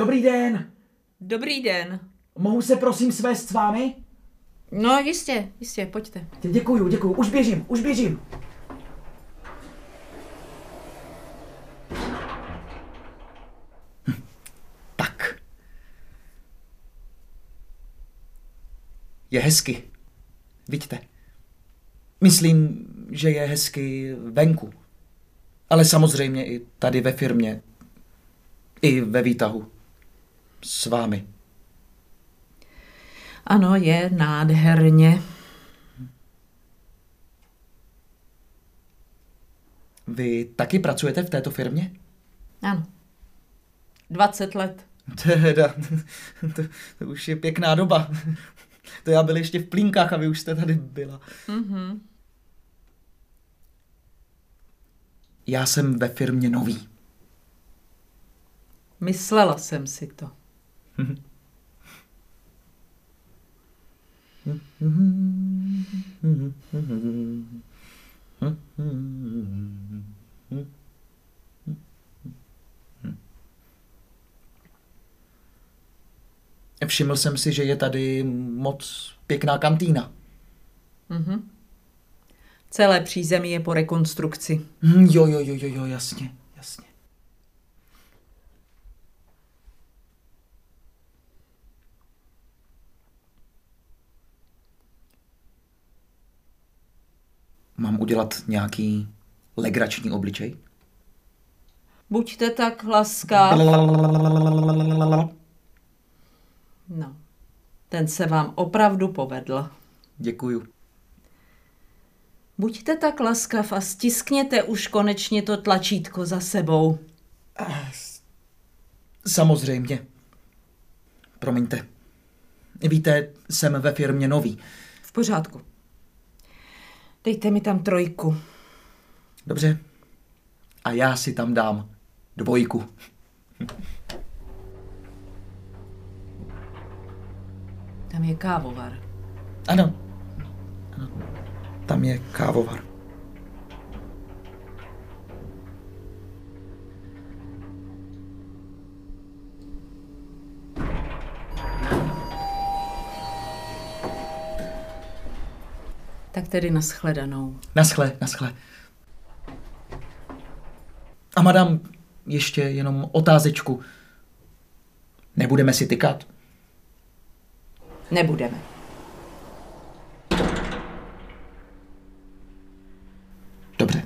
Dobrý den. Dobrý den. Mohu se prosím svést s vámi? No jistě, jistě, pojďte. Děkuju, děkuju. Už běžím, už běžím. Hm, Tak. Je hezky. Vidíte. Myslím, že je hezky venku. Ale samozřejmě i tady ve firmě. I ve výtahu. S vámi. Ano, je nádherně. Vy taky pracujete v této firmě? Ano. 20 let. Teda, to, to už je pěkná doba. To já byl ještě v plínkách a vy už jste tady byla. Mhm. Já jsem ve firmě nový. Myslela jsem si to. Všiml jsem si, že je tady moc pěkná kantýna. Mhm. Celé přízemí je po rekonstrukci. Hm, Jo, jo, jo, jo, jo, jasně, jasně. Mám udělat nějaký legrační obličej? Buďte tak laskav. No, ten se vám opravdu povedl. Děkuju. Buďte tak laskav a stiskněte už konečně to tlačítko za sebou. Samozřejmě. Promiňte. Víte, jsem ve firmě nový. V pořádku. Dejte mi tam trojku. Dobře. A já si tam dám dvojku. Tam je kávovar. Ano. ano. Tam je kávovar. Tak tedy naschledanou. Naschle, naschle. A madam, ještě jenom otázečku. Nebudeme si tykat? Nebudeme. Dobře.